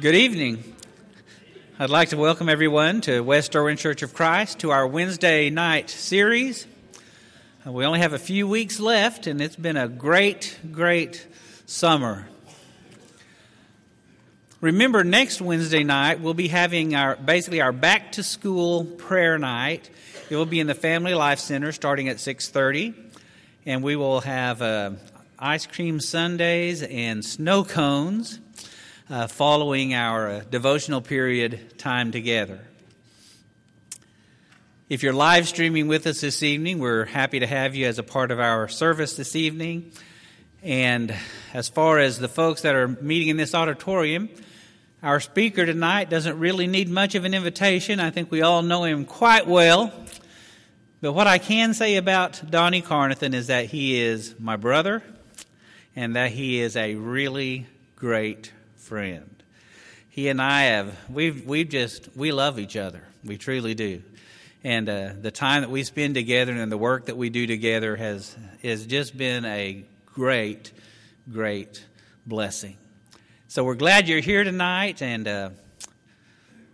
Good evening. I'd like to welcome everyone to West Erwin Church of Christ to our Wednesday night series. Uh, we only have a few weeks left, and it's been a great, great summer. Remember, next Wednesday night we'll be having our basically our back to school prayer night. It will be in the Family Life Center starting at six thirty, and we will have uh, ice cream sundaes and snow cones uh, following our uh, devotional period time together. If you're live streaming with us this evening, we're happy to have you as a part of our service this evening. And as far as the folks that are meeting in this auditorium, our speaker tonight doesn't really need much of an invitation. I think we all know him quite well. But what I can say about Donnie Carnathan is that he is my brother and that he is a really great friend. He and I have we've we've just we love each other. We truly do. And uh, the time that we spend together and the work that we do together has has just been a great, great blessing. So we're glad you're here tonight, and uh,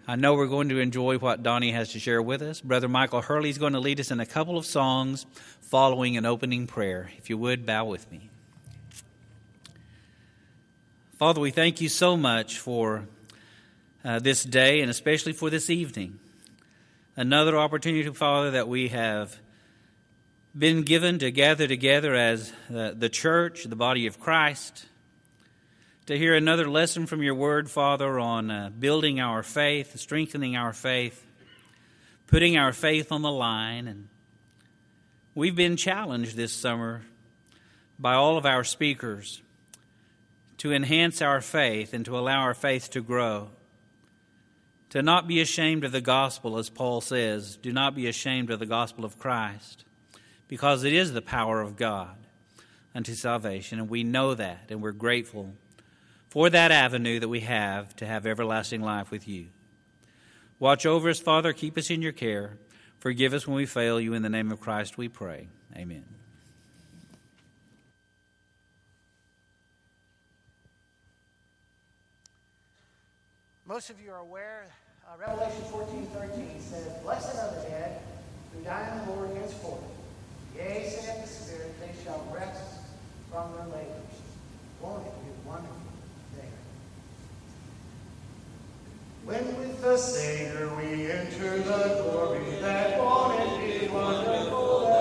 I know we're going to enjoy what Donnie has to share with us. Brother Michael Hurley is going to lead us in a couple of songs following an opening prayer. If you would, bow with me. Father, we thank you so much for uh, this day and especially for this evening. Another opportunity, Father, that we have been given to gather together as uh, the church, the body of Christ, to hear another lesson from your word, Father, on uh, building our faith, strengthening our faith, putting our faith on the line. And we've been challenged this summer by all of our speakers to enhance our faith and to allow our faith to grow. To not be ashamed of the gospel, as Paul says, do not be ashamed of the gospel of Christ, because it is the power of God unto salvation, and we know that, and we're grateful for that avenue that we have to have everlasting life with you. Watch over us, Father, keep us in your care. Forgive us when we fail you. In the name of Christ we pray. Amen. Most of you are aware, uh, Revelation 14 13 says, Blessed are the dead who die in the Lord henceforth. Yea, saith the Spirit, they shall rest from their labors. Won't it be wonderful there? When with the Savior we enter the glory, that won't it be wonderful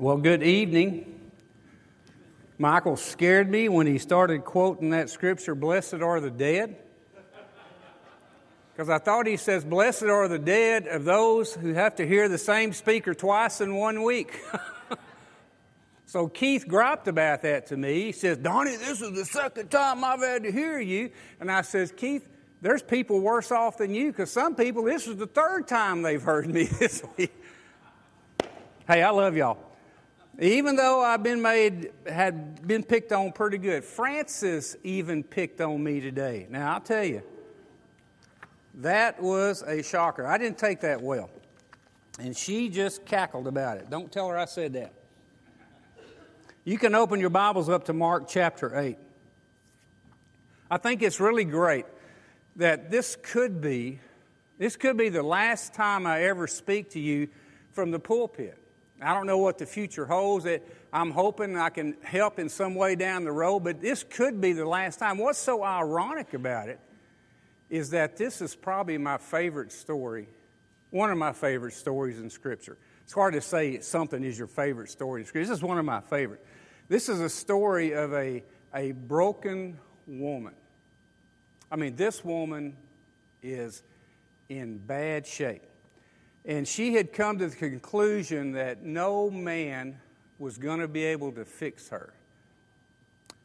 Well, good evening. Michael scared me when he started quoting that scripture, Blessed are the dead. Because I thought he says, Blessed are the dead of those who have to hear the same speaker twice in one week. so Keith griped about that to me. He says, Donnie, this is the second time I've had to hear you. And I says, Keith, there's people worse off than you because some people, this is the third time they've heard me this week. Hey, I love y'all. Even though I've been made, had been picked on pretty good, Francis even picked on me today. Now, I'll tell you, that was a shocker. I didn't take that well. And she just cackled about it. Don't tell her I said that. You can open your Bibles up to Mark chapter 8. I think it's really great that this could be this could be the last time I ever speak to you from the pulpit. I don't know what the future holds. That I'm hoping I can help in some way down the road, but this could be the last time. What's so ironic about it is that this is probably my favorite story, one of my favorite stories in Scripture. It's hard to say something is your favorite story in Scripture. This is one of my favorite. This is a story of a, a broken woman. I mean, this woman is in bad shape. And she had come to the conclusion that no man was going to be able to fix her.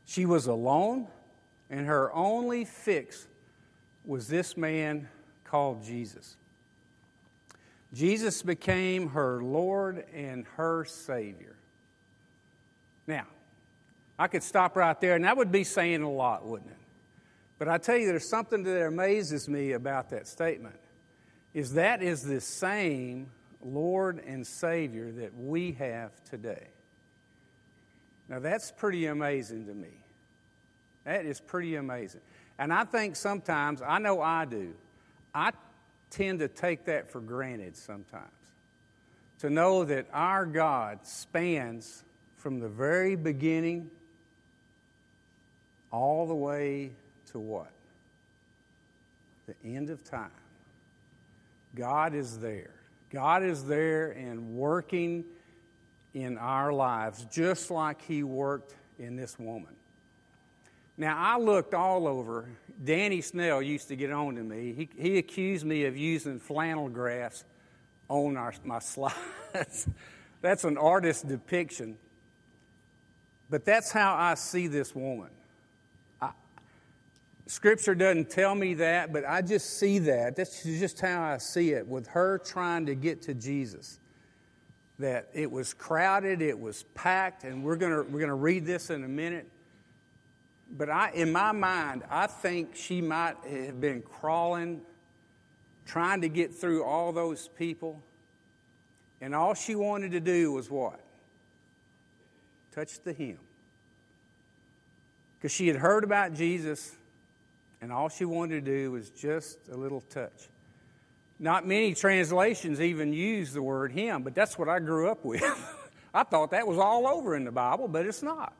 She was alone, and her only fix was this man called Jesus. Jesus became her Lord and her Savior. Now, I could stop right there, and that would be saying a lot, wouldn't it? But I tell you, there's something that amazes me about that statement is that is the same Lord and Savior that we have today. Now, that's pretty amazing to me. That is pretty amazing. And I think sometimes, I know I do, I tend to take that for granted sometimes. To know that our God spans from the very beginning all the way to what? The end of time. God is there. God is there and working in our lives just like He worked in this woman. Now, I looked all over. Danny Snell used to get on to me. He, he accused me of using flannel graphs on our, my slides. that's an artist's depiction. But that's how I see this woman. Scripture doesn't tell me that, but I just see that. That's just how I see it with her trying to get to Jesus. That it was crowded, it was packed, and we're gonna we're gonna read this in a minute. But I, in my mind, I think she might have been crawling, trying to get through all those people. And all she wanted to do was what? Touch the hem. Because she had heard about Jesus and all she wanted to do was just a little touch. Not many translations even use the word him, but that's what I grew up with. I thought that was all over in the Bible, but it's not.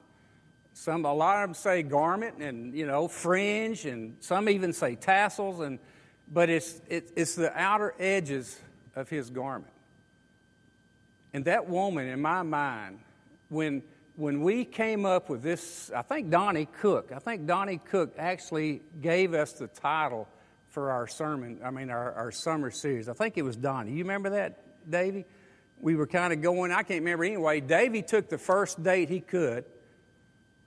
Some, a lot of them say garment and you know fringe, and some even say tassels, and but it's it, it's the outer edges of his garment. And that woman, in my mind, when when we came up with this, I think Donnie Cook, I think Donnie Cook actually gave us the title for our sermon, I mean, our, our summer series. I think it was Donnie. You remember that, Davy? We were kind of going, I can't remember anyway. Davy took the first date he could,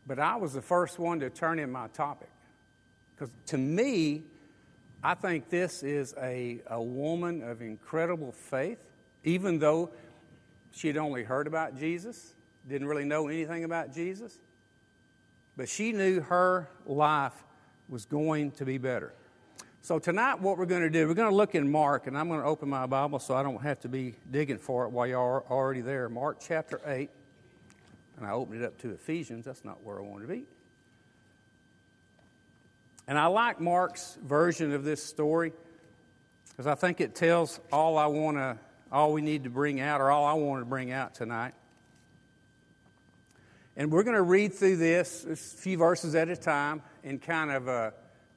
but I was the first one to turn in my topic. Because to me, I think this is a, a woman of incredible faith, even though she had only heard about Jesus didn't really know anything about Jesus, but she knew her life was going to be better. So, tonight, what we're going to do, we're going to look in Mark, and I'm going to open my Bible so I don't have to be digging for it while y'all are already there. Mark chapter 8, and I opened it up to Ephesians. That's not where I want to be. And I like Mark's version of this story because I think it tells all I want to, all we need to bring out, or all I want to bring out tonight. And we're going to read through this a few verses at a time and kind of uh,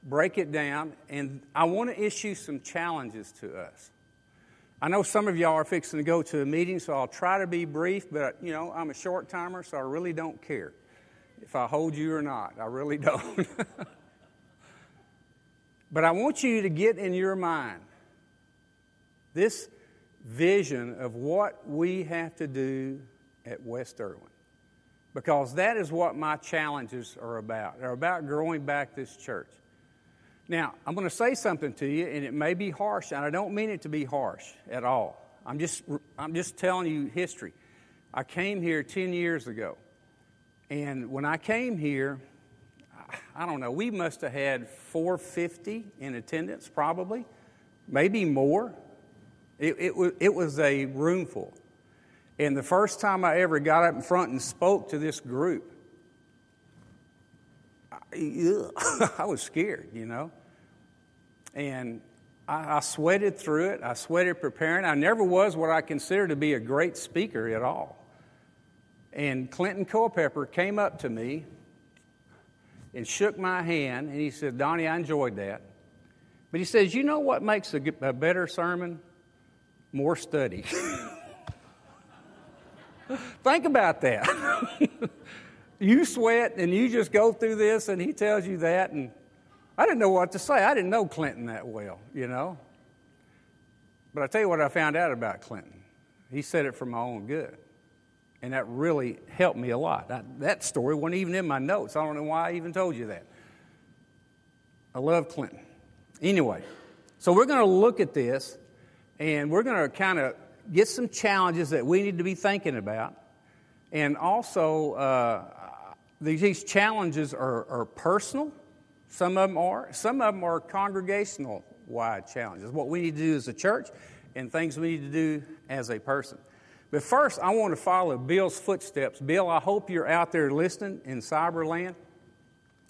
break it down. And I want to issue some challenges to us. I know some of y'all are fixing to go to a meeting, so I'll try to be brief, but you know, I'm a short timer, so I really don't care if I hold you or not. I really don't. but I want you to get in your mind this vision of what we have to do at West Erwin. Because that is what my challenges are about. They're about growing back this church. Now, I'm going to say something to you, and it may be harsh, and I don't mean it to be harsh at all. I'm just, I'm just telling you history. I came here 10 years ago, and when I came here, I don't know, we must have had 450 in attendance, probably, maybe more. It, it, was, it was a room full. And the first time I ever got up in front and spoke to this group, I, I was scared, you know. And I, I sweated through it. I sweated preparing. I never was what I consider to be a great speaker at all. And Clinton Culpepper came up to me and shook my hand, and he said, Donnie, I enjoyed that. But he says, You know what makes a, a better sermon? More study. Think about that. you sweat and you just go through this, and he tells you that, and I didn't know what to say. I didn't know Clinton that well, you know. But I tell you what I found out about Clinton. He said it for my own good. And that really helped me a lot. That, that story wasn't even in my notes. I don't know why I even told you that. I love Clinton. Anyway, so we're going to look at this and we're going to kind of get some challenges that we need to be thinking about. And also, uh, these challenges are, are personal some of them are. Some of them are congregational wide challenges, what we need to do as a church and things we need to do as a person. But first, I want to follow Bill's footsteps. Bill, I hope you're out there listening in cyberland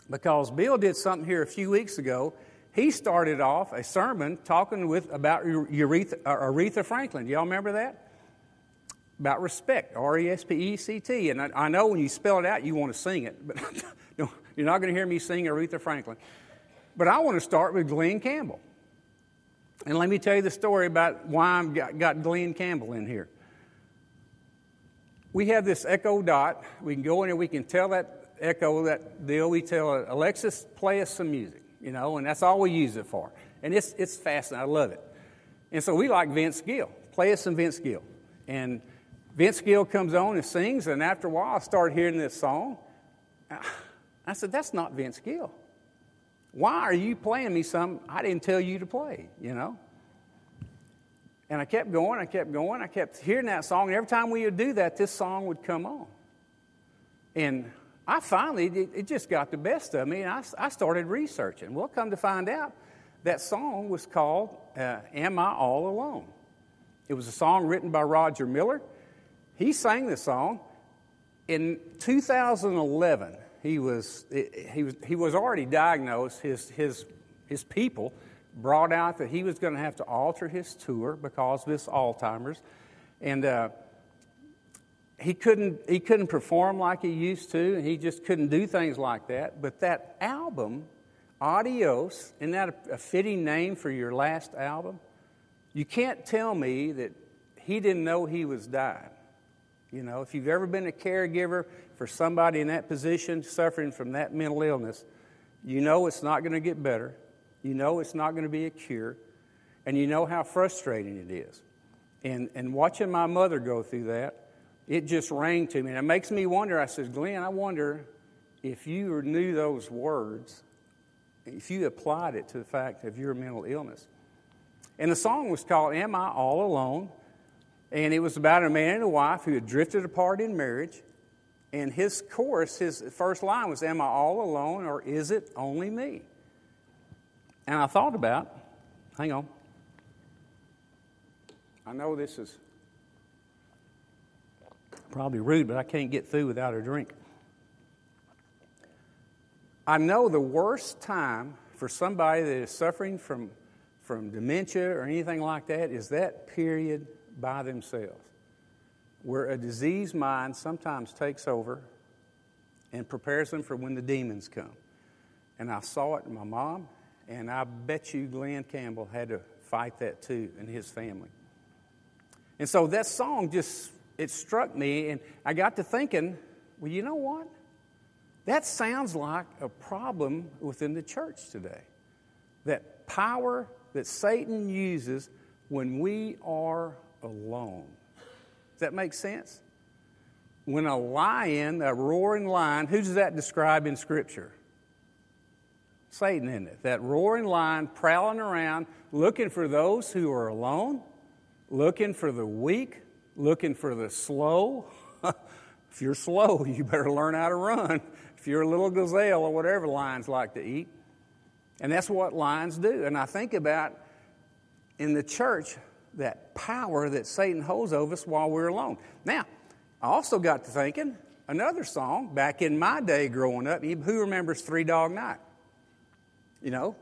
because Bill did something here a few weeks ago. He started off a sermon talking with about Aretha, uh, Aretha Franklin. Y'all remember that? About respect, R E S P E C T. And I, I know when you spell it out, you want to sing it, but You're not going to hear me sing Aretha Franklin. But I want to start with Glen Campbell. And let me tell you the story about why I've got, got Glen Campbell in here. We have this Echo Dot. We can go in and we can tell that Echo, that deal, we tell it, Alexis, play us some music, you know, and that's all we use it for. And it's, it's fascinating. I love it. And so we like Vince Gill. Play us some Vince Gill. And Vince Gill comes on and sings, and after a while I start hearing this song. I said, That's not Vince Gill. Why are you playing me something I didn't tell you to play, you know? And I kept going, I kept going, I kept hearing that song. And every time we would do that, this song would come on. And I finally, it, it just got the best of me, and I, I, started researching. Well, come to find out, that song was called uh, Am I All Alone? It was a song written by Roger Miller. He sang the song in 2011 he was, he was, he was already diagnosed. His, his, his people brought out that he was going to have to alter his tour because of his Alzheimer's. And uh, he, couldn't, he couldn't perform like he used to, and he just couldn't do things like that. But that album, Adios, isn't that a, a fitting name for your last album? You can't tell me that he didn't know he was dying. You know, if you've ever been a caregiver for somebody in that position suffering from that mental illness, you know it's not going to get better. You know it's not going to be a cure. And you know how frustrating it is. And, and watching my mother go through that, it just rang to me. And it makes me wonder. I said, Glen, I wonder if you knew those words, if you applied it to the fact of your mental illness. And the song was called Am I All Alone? And it was about a man and a wife who had drifted apart in marriage. And his chorus, his first line was, Am I all alone or is it only me? And I thought about, hang on. I know this is probably rude, but I can't get through without a drink. I know the worst time for somebody that is suffering from, from dementia or anything like that is that period by themselves, where a diseased mind sometimes takes over and prepares them for when the demons come. And I saw it in my mom, and I bet you Glen Campbell had to fight that too in his family. And so that song just, it struck me, and I got to thinking, well, you know what? That sounds like a problem within the church today. That power that Satan uses when we are alone. Does that make sense? When a lion, a roaring lion, who does that describe in Scripture? Satan, isn't it? That roaring lion prowling around looking for those who are alone, looking for the weak, looking for the slow. if you're slow, you better learn how to run. If you're a little gazelle or whatever lions like to eat. And that's what lions do. And I think about in the church that power that Satan holds over us while we're alone. Now, I also got to thinking another song back in my day growing up. Who remembers Three Dog Night? You know,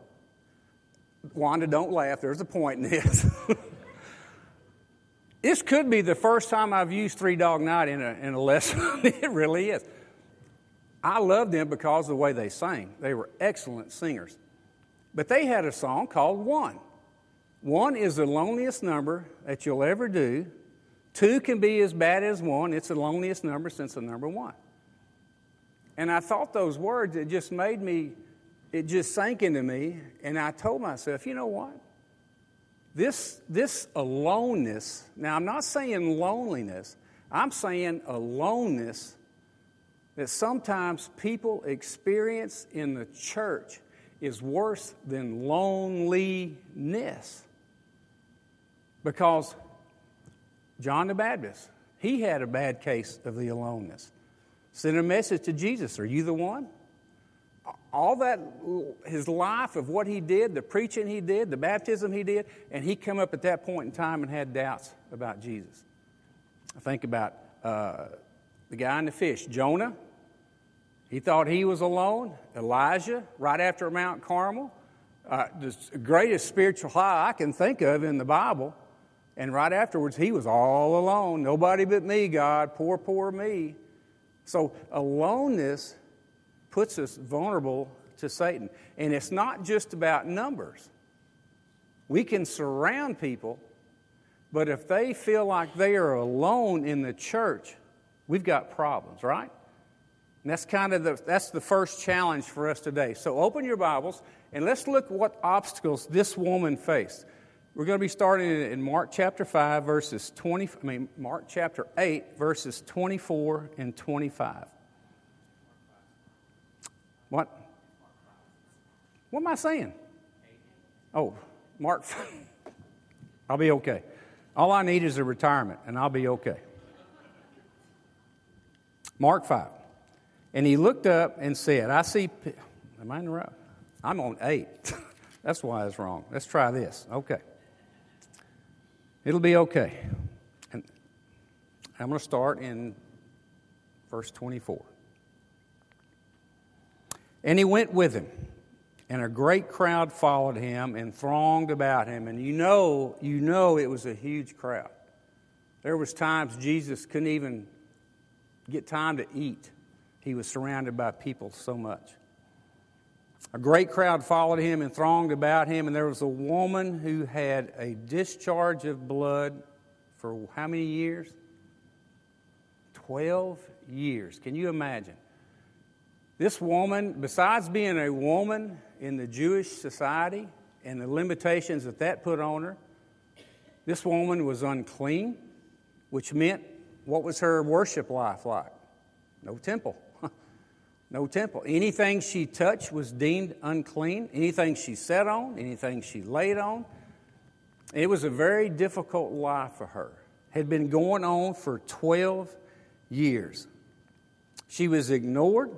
Wanda, don't laugh. There's a point in this. this could be the first time I've used Three Dog Night in a, in a lesson. it really is. I loved them because of the way they sang. They were excellent singers. But they had a song called One. One is the loneliest number that you'll ever do. Two can be as bad as one. It's the loneliest number since the number one. And I thought those words, it just made me it just sank into me, and I told myself, you know what? This, this aloneness, now I'm not saying loneliness, I'm saying aloneness that sometimes people experience in the church is worse than loneliness. Because John the Baptist, he had a bad case of the aloneness. Sent a message to Jesus Are you the one? all that, his life of what he did, the preaching he did, the baptism he did, and he come up at that point in time and had doubts about Jesus. I think about uh, the guy in the fish, Jonah. He thought he was alone. Elijah, right after Mount Carmel, uh, the greatest spiritual high I can think of in the Bible. And right afterwards, he was all alone. Nobody but me, God. Poor, poor me. So, aloneness puts us vulnerable to Satan. And it's not just about numbers. We can surround people, but if they feel like they are alone in the church, we've got problems, right? And that's kind of the, that's the first challenge for us today. So open your Bibles and let's look what obstacles this woman faced. We're going to be starting in Mark chapter 5, verses 20, I mean, Mark chapter 8, verses 24 and 25. What? What am I saying? Oh, Mark. I'll be okay. All I need is a retirement, and I'll be okay. Mark 5. And he looked up and said, I see. Am I in the right? I'm on 8. That's why it's wrong. Let's try this. Okay. It'll be okay. And I'm going to start in verse 24. And he went with him. And a great crowd followed him and thronged about him. And you know, you know it was a huge crowd. There was times Jesus couldn't even get time to eat. He was surrounded by people so much. A great crowd followed him and thronged about him, and there was a woman who had a discharge of blood for how many years? Twelve years. Can you imagine? This woman, besides being a woman in the Jewish society and the limitations that that put on her, this woman was unclean, which meant what was her worship life like? No temple. No temple. Anything she touched was deemed unclean. Anything she sat on, anything she laid on. It was a very difficult life for her. Had been going on for 12 years. She was ignored.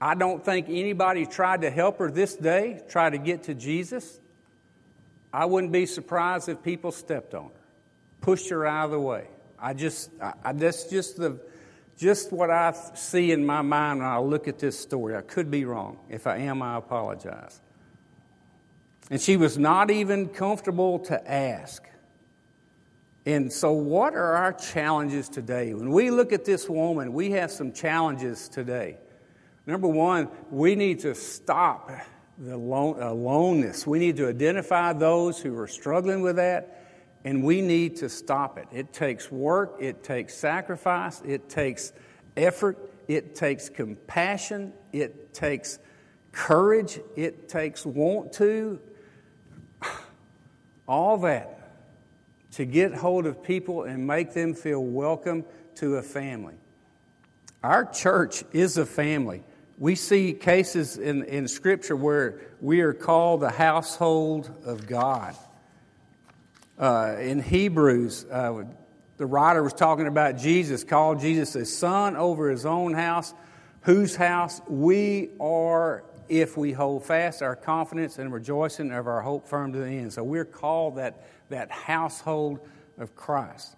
I don't think anybody tried to help her this day, try to get to Jesus. I wouldn't be surprised if people stepped on her, pushed her out of the way. I just, I, I, that's just the, just what I see in my mind when I look at this story. I could be wrong. If I am, I apologize. And she was not even comfortable to ask. And so, what are our challenges today? When we look at this woman, we have some challenges today. Number one, we need to stop the aloneness. We need to identify those who are struggling with that and we need to stop it. It takes work, it takes sacrifice, it takes effort, it takes compassion, it takes courage, it takes want to, all that to get hold of people and make them feel welcome to a family. Our church is a family. We see cases in, in Scripture where we are called the household of God. Uh, in Hebrews, uh, the writer was talking about Jesus, called Jesus a son over his own house, whose house we are if we hold fast our confidence and rejoicing of our hope firm to the end. So we're called that, that household of Christ.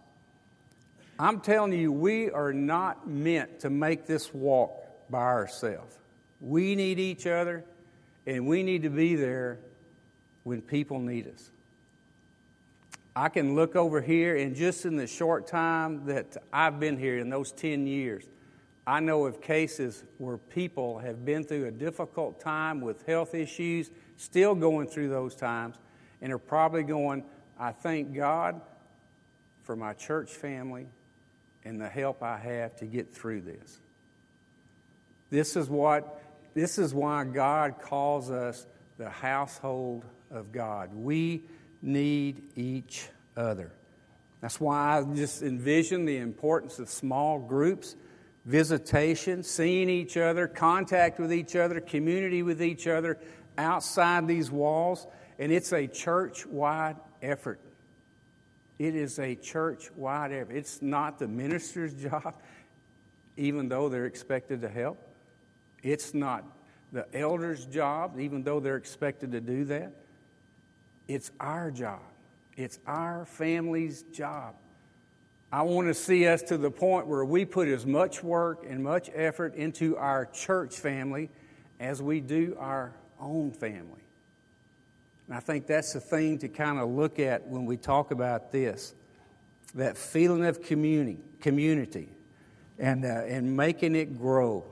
I'm telling you, we are not meant to make this walk by ourselves. We need each other, and we need to be there when people need us. I can look over here, and just in the short time that I've been here, in those 10 years, I know of cases where people have been through a difficult time with health issues, still going through those times, and are probably going, I thank God for my church family and the help I have to get through this. This is what this is why God calls us the household of God. We need each other. That's why I just envision the importance of small groups, visitation, seeing each other, contact with each other, community with each other outside these walls. And it's a church wide effort. It is a church wide effort. It's not the minister's job, even though they're expected to help. It's not the elder's job, even though they're expected to do that. It's our job, it's our family's job. I want to see us to the point where we put as much work and much effort into our church family as we do our own family. And I think that's the thing to kind of look at when we talk about this that feeling of community, community and, uh, and making it grow.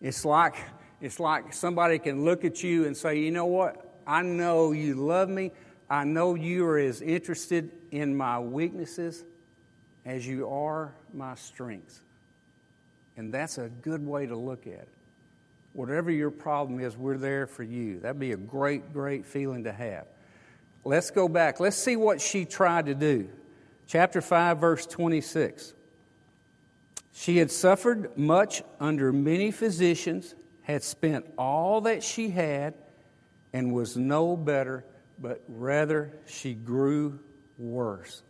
It's like, it's like somebody can look at you and say, you know what? I know you love me. I know you are as interested in my weaknesses as you are my strengths. And that's a good way to look at it. Whatever your problem is, we're there for you. That'd be a great, great feeling to have. Let's go back. Let's see what she tried to do. Chapter 5, verse 26. She had suffered much under many physicians, had spent all that she had, and was no better, but rather she grew worse.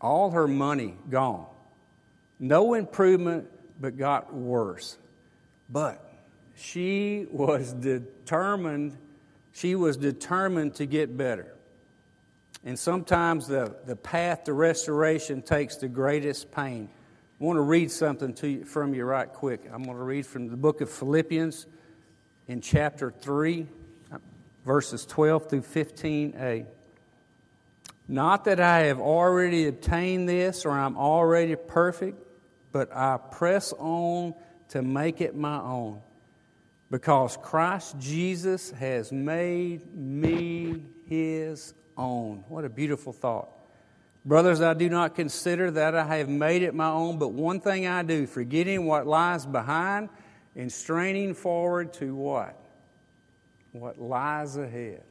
All her money gone. No improvement, but got worse. But she was determined, she was determined to get better. And sometimes the, the path to restoration takes the greatest pain. I want to read something to you, from you right quick. I'm going to read from the book of Philippians in chapter 3, verses 12 through 15a. Not that I have already obtained this or I'm already perfect, but I press on to make it my own because Christ Jesus has made me his own. What a beautiful thought. Brothers, I do not consider that I have made it my own, but one thing I do, forgetting what lies behind and straining forward to what? What lies ahead.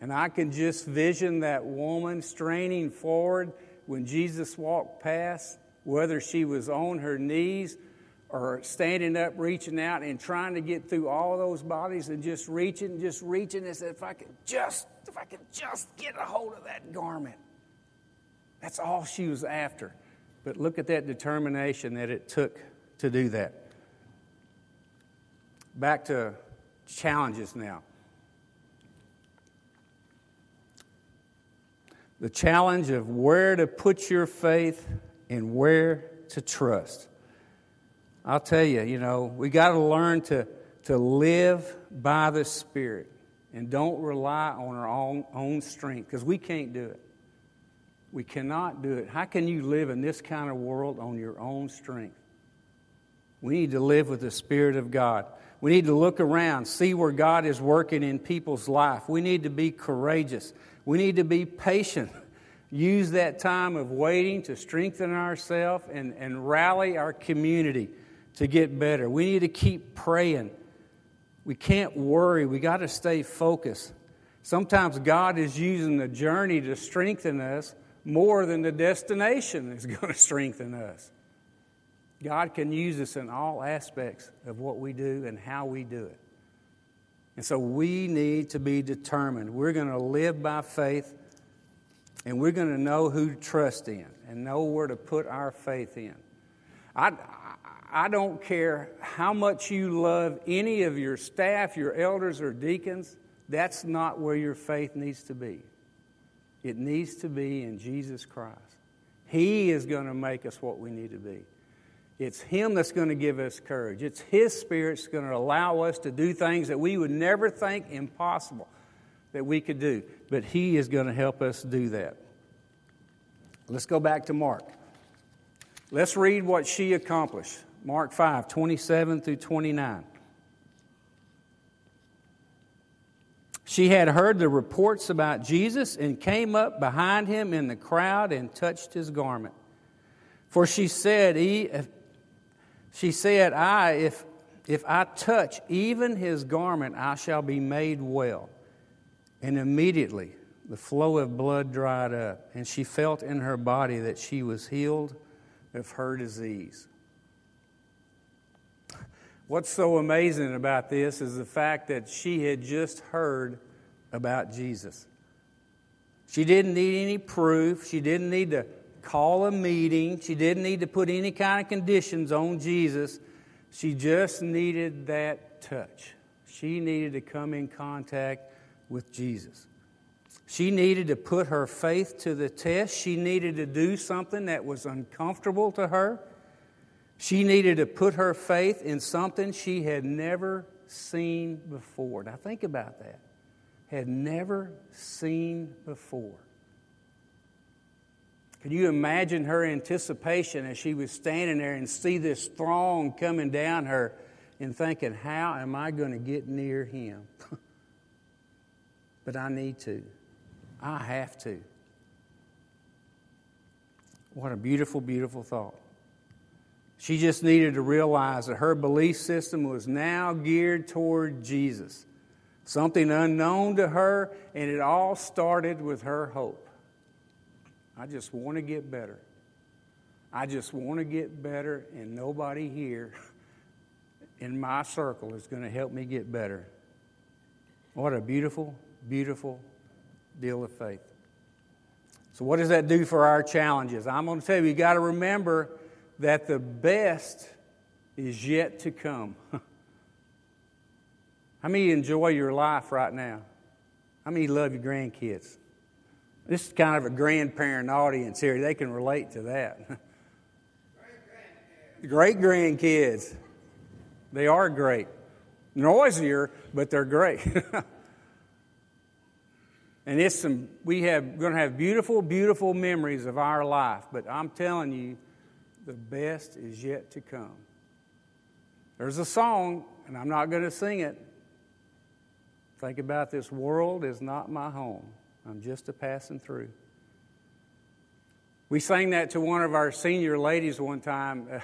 And I can just vision that woman straining forward when Jesus walked past, whether she was on her knees or standing up, reaching out and trying to get through all those bodies and just reaching, just reaching as if I could just, if I could just get a hold of that garment. That's all she was after. But look at that determination that it took to do that. Back to challenges now. The challenge of where to put your faith and where to trust. I'll tell you, you know, we got to learn to, to live by the Spirit and don't rely on our own, own strength because we can't do it. We cannot do it. How can you live in this kind of world on your own strength? We need to live with the Spirit of God. We need to look around, see where God is working in people's life. We need to be courageous. We need to be patient. Use that time of waiting to strengthen ourselves and, and rally our community to get better. We need to keep praying. We can't worry. We got to stay focused. Sometimes God is using the journey to strengthen us more than the destination is going to strengthen us. God can use us in all aspects of what we do and how we do it. And so we need to be determined. We're going to live by faith and we're going to know who to trust in and know where to put our faith in. I, I don't care how much you love any of your staff, your elders, or deacons, that's not where your faith needs to be. It needs to be in Jesus Christ. He is going to make us what we need to be. It's Him that's going to give us courage. It's His Spirit that's going to allow us to do things that we would never think impossible that we could do. But He is going to help us do that. Let's go back to Mark. Let's read what she accomplished. Mark 5, 27 through 29. She had heard the reports about Jesus and came up behind him in the crowd and touched his garment. For she said, she said, I, if, if I touch even his garment, I shall be made well. And immediately the flow of blood dried up, and she felt in her body that she was healed of her disease. What's so amazing about this is the fact that she had just heard about Jesus. She didn't need any proof. She didn't need to call a meeting. She didn't need to put any kind of conditions on Jesus. She just needed that touch. She needed to come in contact with Jesus. She needed to put her faith to the test. She needed to do something that was uncomfortable to her. She needed to put her faith in something she had never seen before. Now, think about that. Had never seen before. Can you imagine her anticipation as she was standing there and see this throng coming down her and thinking, How am I going to get near him? but I need to. I have to. What a beautiful, beautiful thought. She just needed to realize that her belief system was now geared toward Jesus, something unknown to her, and it all started with her hope. I just want to get better. I just want to get better, and nobody here in my circle is going to help me get better. What a beautiful, beautiful deal of faith. So, what does that do for our challenges? I'm going to tell you, you got to remember that the best is yet to come. How many enjoy your life right now? How many love your grandkids? This is kind of a grandparent audience here. They can relate to that. Great grandkids. They are great. Noisier, but they're great. and it's some we have going to have beautiful, beautiful memories of our life. But I'm telling you, the best is yet to come. There's a song, and I'm not going to sing it. Think about this world is not my home. I'm just a passing through. We sang that to one of our senior ladies one time. Uh,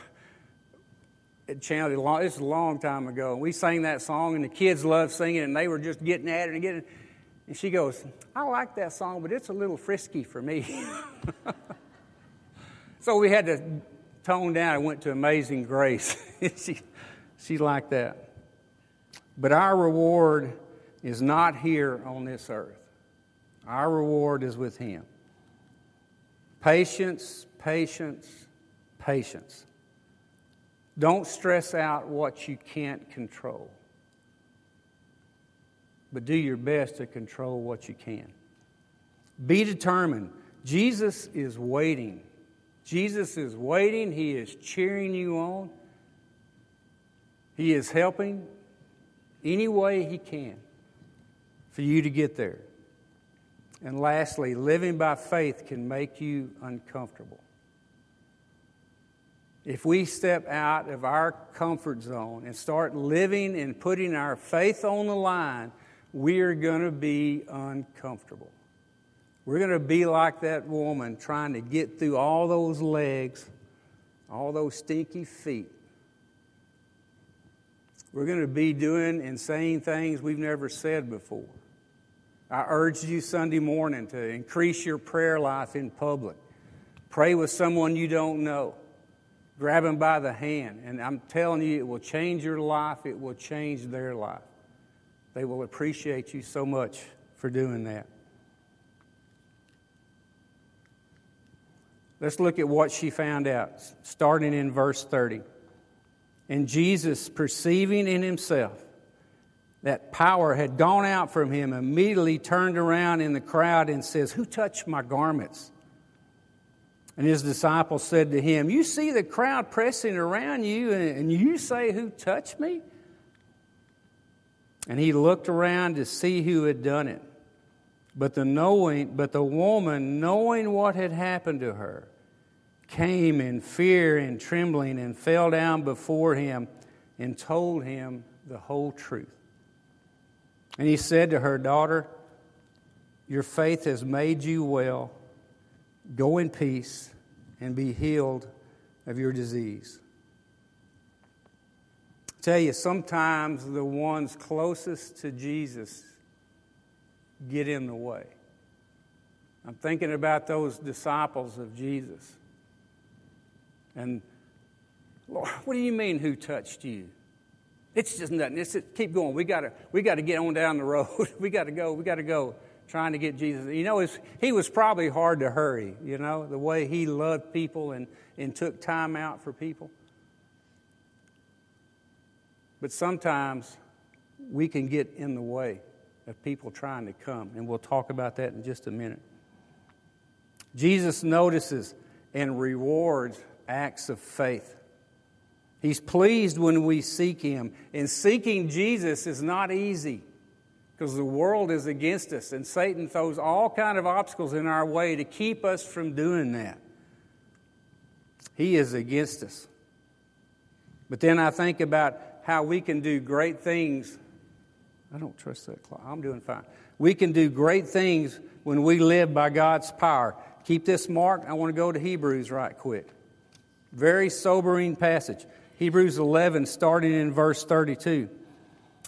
it this is a long time ago. We sang that song, and the kids loved singing and they were just getting at it and getting. And she goes, "I like that song, but it's a little frisky for me." so we had to tone down and went to Amazing Grace. she, she liked that. But our reward is not here on this earth. Our reward is with Him. Patience, patience, patience. Don't stress out what you can't control, but do your best to control what you can. Be determined. Jesus is waiting Jesus is waiting, He is cheering you on, He is helping any way He can for you to get there. And lastly, living by faith can make you uncomfortable. if we step out of our comfort zone and start living and putting our faith on the line, we are going to be uncomfortable. We're going to be like that woman trying to get through all those legs, all those stinky feet. We're going to be doing and saying things we've never said before. I urged you Sunday morning to increase your prayer life in public. Pray with someone you don't know. Grab them by the hand. And I'm telling you, it will change your life, it will change their life. They will appreciate you so much for doing that. Let's look at what she found out, starting in verse 30. And Jesus, perceiving in himself that power had gone out from him, immediately turned around in the crowd and says, Who touched my garments? And his disciples said to him, You see the crowd pressing around you, and you say, Who touched me? And he looked around to see who had done it. But the knowing, but the woman, knowing what had happened to her, came in fear and trembling and fell down before him and told him the whole truth. And he said to her, Daughter, your faith has made you well. Go in peace and be healed of your disease. I tell you, sometimes the ones closest to Jesus get in the way. I'm thinking about those disciples of Jesus. And Lord, what do you mean who touched you? It's just nothing. It's just, keep going. We gotta we gotta get on down the road. we gotta go. We gotta go. Trying to get Jesus. You know, he was probably hard to hurry. You know, the way he loved people and, and took time out for people. But sometimes we can get in the way of people trying to come, and we'll talk about that in just a minute. Jesus notices and rewards acts of faith. He's pleased when we seek Him. And seeking Jesus is not easy because the world is against us and Satan throws all kind of obstacles in our way to keep us from doing that. He is against us. But then I think about how we can do great things. I don't trust that clock. I'm doing fine. We can do great things when we live by God's power. Keep this marked. I want to go to Hebrews right quick. Very sobering passage. Hebrews 11, starting in verse 32.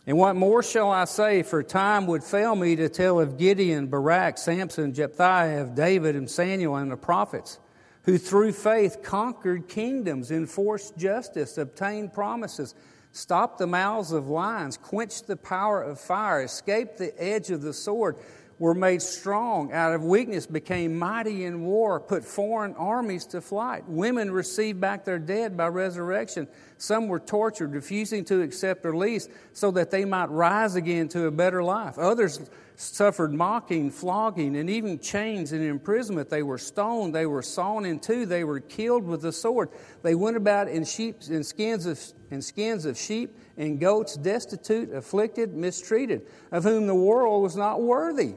And what more shall I say? For time would fail me to tell of Gideon, Barak, Samson, Jephthah, of David and Samuel and the prophets, who through faith conquered kingdoms, enforced justice, obtained promises, stopped the mouths of lions, quenched the power of fire, escaped the edge of the sword were made strong, out of weakness became mighty in war, put foreign armies to flight. Women received back their dead by resurrection. Some were tortured, refusing to accept release so that they might rise again to a better life. Others suffered mocking, flogging, and even chains and imprisonment. They were stoned, they were sawn in two, they were killed with the sword. They went about in sheep in skins of in skins of sheep and goats, destitute, afflicted, mistreated, of whom the world was not worthy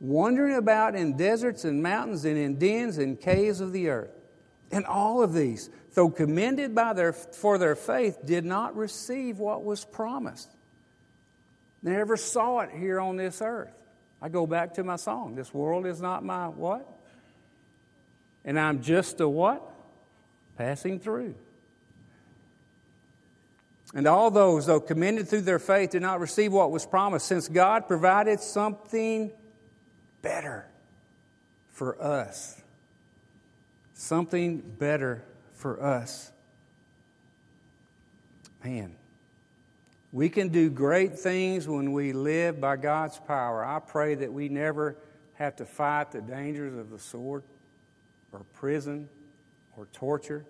wandering about in deserts and mountains and in dens and caves of the earth. And all of these, though commended by their, for their faith, did not receive what was promised. They never saw it here on this earth. I go back to my song. This world is not my what? And I'm just a what? Passing through. And all those, though commended through their faith, did not receive what was promised, since God provided something better for us. Something better for us. Man, we can do great things when we live by God's power. I pray that we never have to fight the dangers of the sword or prison or torture.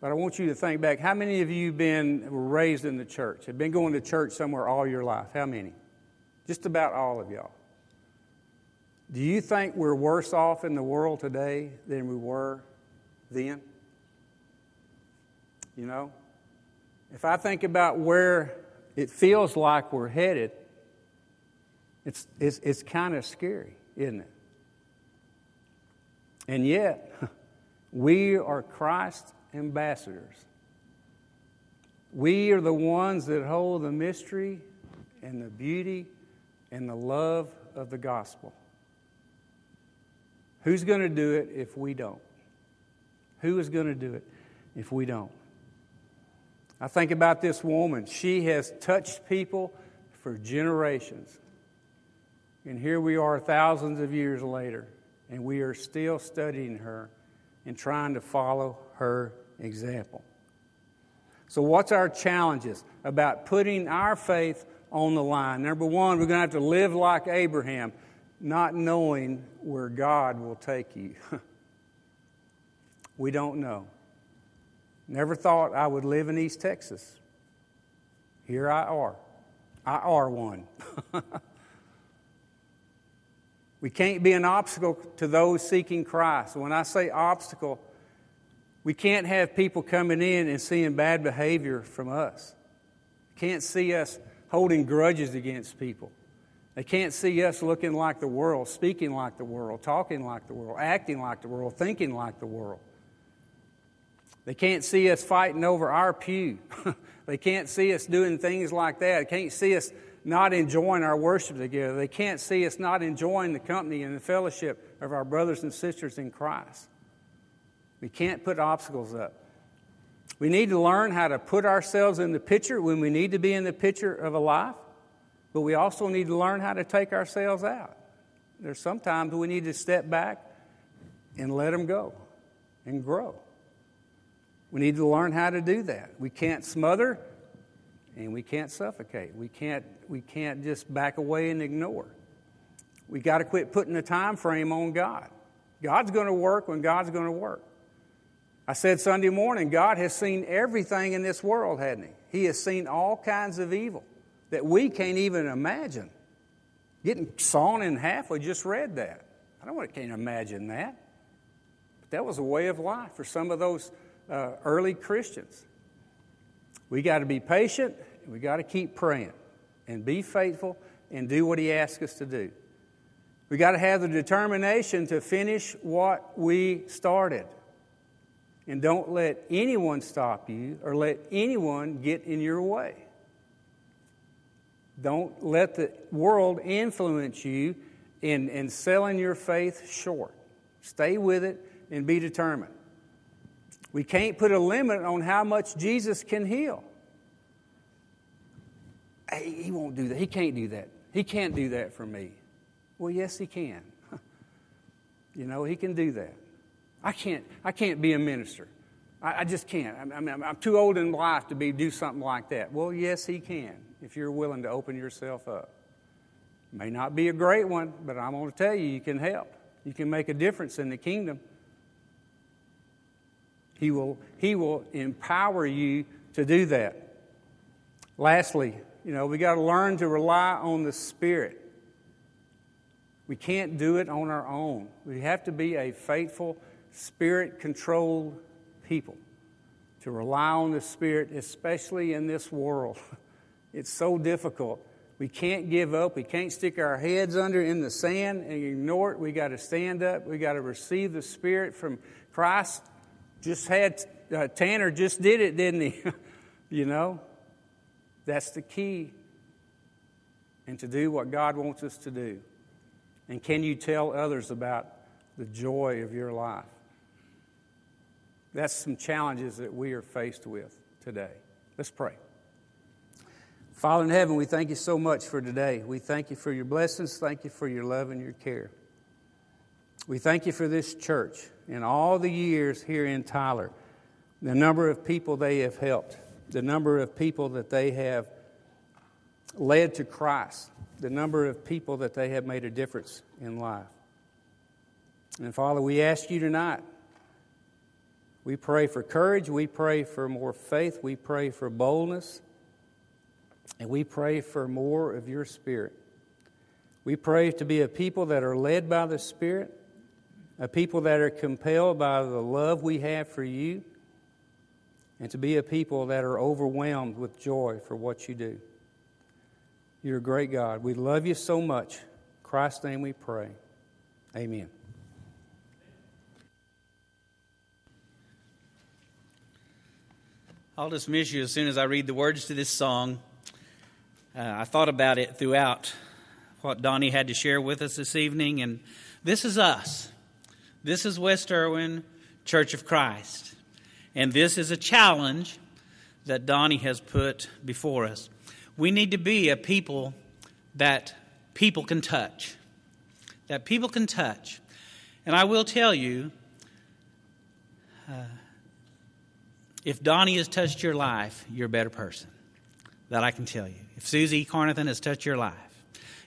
But I want you to think back how many of you have been raised in the church, have been going to church somewhere all your life? How many? Just about all of y'all. Do you think we're worse off in the world today than we were then? You know? If I think about where it feels like we're headed, it's, it's, it's kind of scary, isn't it? And yet, we are Christ ambassadors. We are the ones that hold the mystery and the beauty and the love of the gospel. Who's going to do it if we don't? Who is going to do it if we don't? I think about this woman. She has touched people for generations. And here we are thousands of years later, and we are still studying her and trying to follow her example. So, what's our challenges about putting our faith on the line? Number one, we're going to have to live like Abraham, not knowing where God will take you. we don't know. Never thought I would live in East Texas. Here I are. I are one. we can't be an obstacle to those seeking Christ. When I say obstacle, we can't have people coming in and seeing bad behavior from us. Can't see us holding grudges against people. They can't see us looking like the world, speaking like the world, talking like the world, acting like the world, thinking like the world. They can't see us fighting over our pew. they can't see us doing things like that. They can't see us not enjoying our worship together. They can't see us not enjoying the company and the fellowship of our brothers and sisters in Christ. We can't put obstacles up. We need to learn how to put ourselves in the picture when we need to be in the picture of a life, but we also need to learn how to take ourselves out. There's sometimes we need to step back and let them go and grow. We need to learn how to do that. We can't smother and we can't suffocate. We can't, we can't just back away and ignore. We got to quit putting a time frame on God. God's going to work when God's going to work. I said Sunday morning, God has seen everything in this world, hadn't He? He has seen all kinds of evil that we can't even imagine. Getting sawn in half, we just read that. I don't want to can't imagine that. But that was a way of life for some of those uh, early Christians. We got to be patient, we got to keep praying and be faithful and do what He asks us to do. We got to have the determination to finish what we started. And don't let anyone stop you or let anyone get in your way. Don't let the world influence you in, in selling your faith short. Stay with it and be determined. We can't put a limit on how much Jesus can heal. Hey, he won't do that. He can't do that. He can't do that for me. Well, yes, he can. you know, he can do that. I can't, I can't be a minister. I, I just can't. I I'm, I'm too old in life to be do something like that. Well, yes, he can if you're willing to open yourself up. May not be a great one, but I'm going to tell you, you can help. You can make a difference in the kingdom. He will, he will empower you to do that. Lastly, you know, we got to learn to rely on the Spirit. We can't do it on our own. We have to be a faithful, spirit controlled people. To rely on the Spirit, especially in this world. It's so difficult. We can't give up. We can't stick our heads under in the sand and ignore it. We got to stand up. We got to receive the Spirit from Christ. Just had uh, Tanner just did it, didn't he? you know, that's the key. And to do what God wants us to do. And can you tell others about the joy of your life? That's some challenges that we are faced with today. Let's pray. Father in heaven, we thank you so much for today. We thank you for your blessings. Thank you for your love and your care. We thank you for this church and all the years here in Tyler, the number of people they have helped, the number of people that they have led to Christ, the number of people that they have made a difference in life. And Father, we ask you tonight. We pray for courage. We pray for more faith. We pray for boldness. And we pray for more of your Spirit. We pray to be a people that are led by the Spirit, a people that are compelled by the love we have for you, and to be a people that are overwhelmed with joy for what you do. You're a great God. We love you so much. In Christ's name we pray. Amen. I'll dismiss you as soon as I read the words to this song. Uh, I thought about it throughout what Donnie had to share with us this evening, and this is us. This is West Erwin Church of Christ. And this is a challenge that Donnie has put before us. We need to be a people that people can touch. That people can touch. And I will tell you, uh, if Donnie has touched your life, you're a better person. That I can tell you. If Susie Carnathan has touched your life,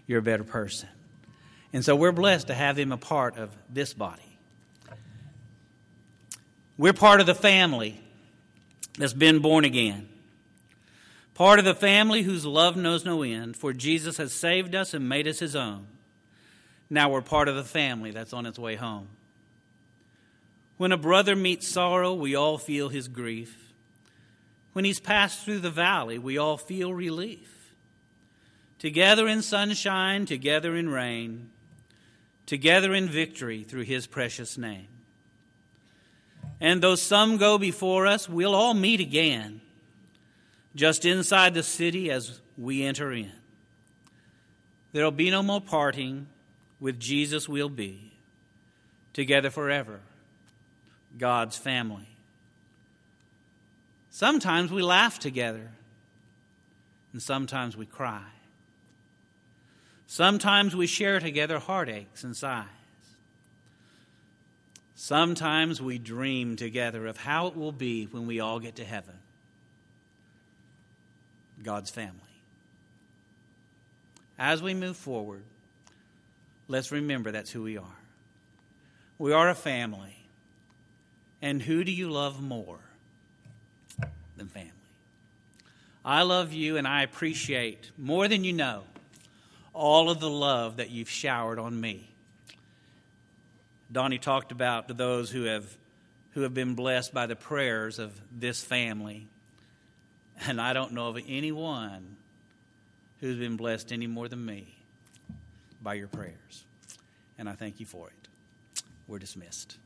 you're a better person. And so we're blessed to have them a part of this body. We're part of the family that's been born again. Part of the family whose love knows no end, for Jesus has saved us and made us his own. Now we're part of the family that's on its way home. When a brother meets sorrow, we all feel his grief. When he's passed through the valley, we all feel relief. Together in sunshine, together in rain, together in victory through his precious name. And though some go before us, we'll all meet again, just inside the city as we enter in. There'll be no more parting, with Jesus we'll be, together forever, God's family. Sometimes we laugh together, and sometimes we cry. Sometimes we share together heartaches and sighs. Sometimes we dream together of how it will be when we all get to heaven. God's family. As we move forward, let's remember that's who we are. We are a family. And who do you love more family? I love you and I appreciate more than you know all of the love that you've showered on me. Donnie talked about to those who have, who have been blessed by the prayers of this family. And I don't know of anyone who's been blessed any more than me by your prayers. And I thank you for it. We're dismissed.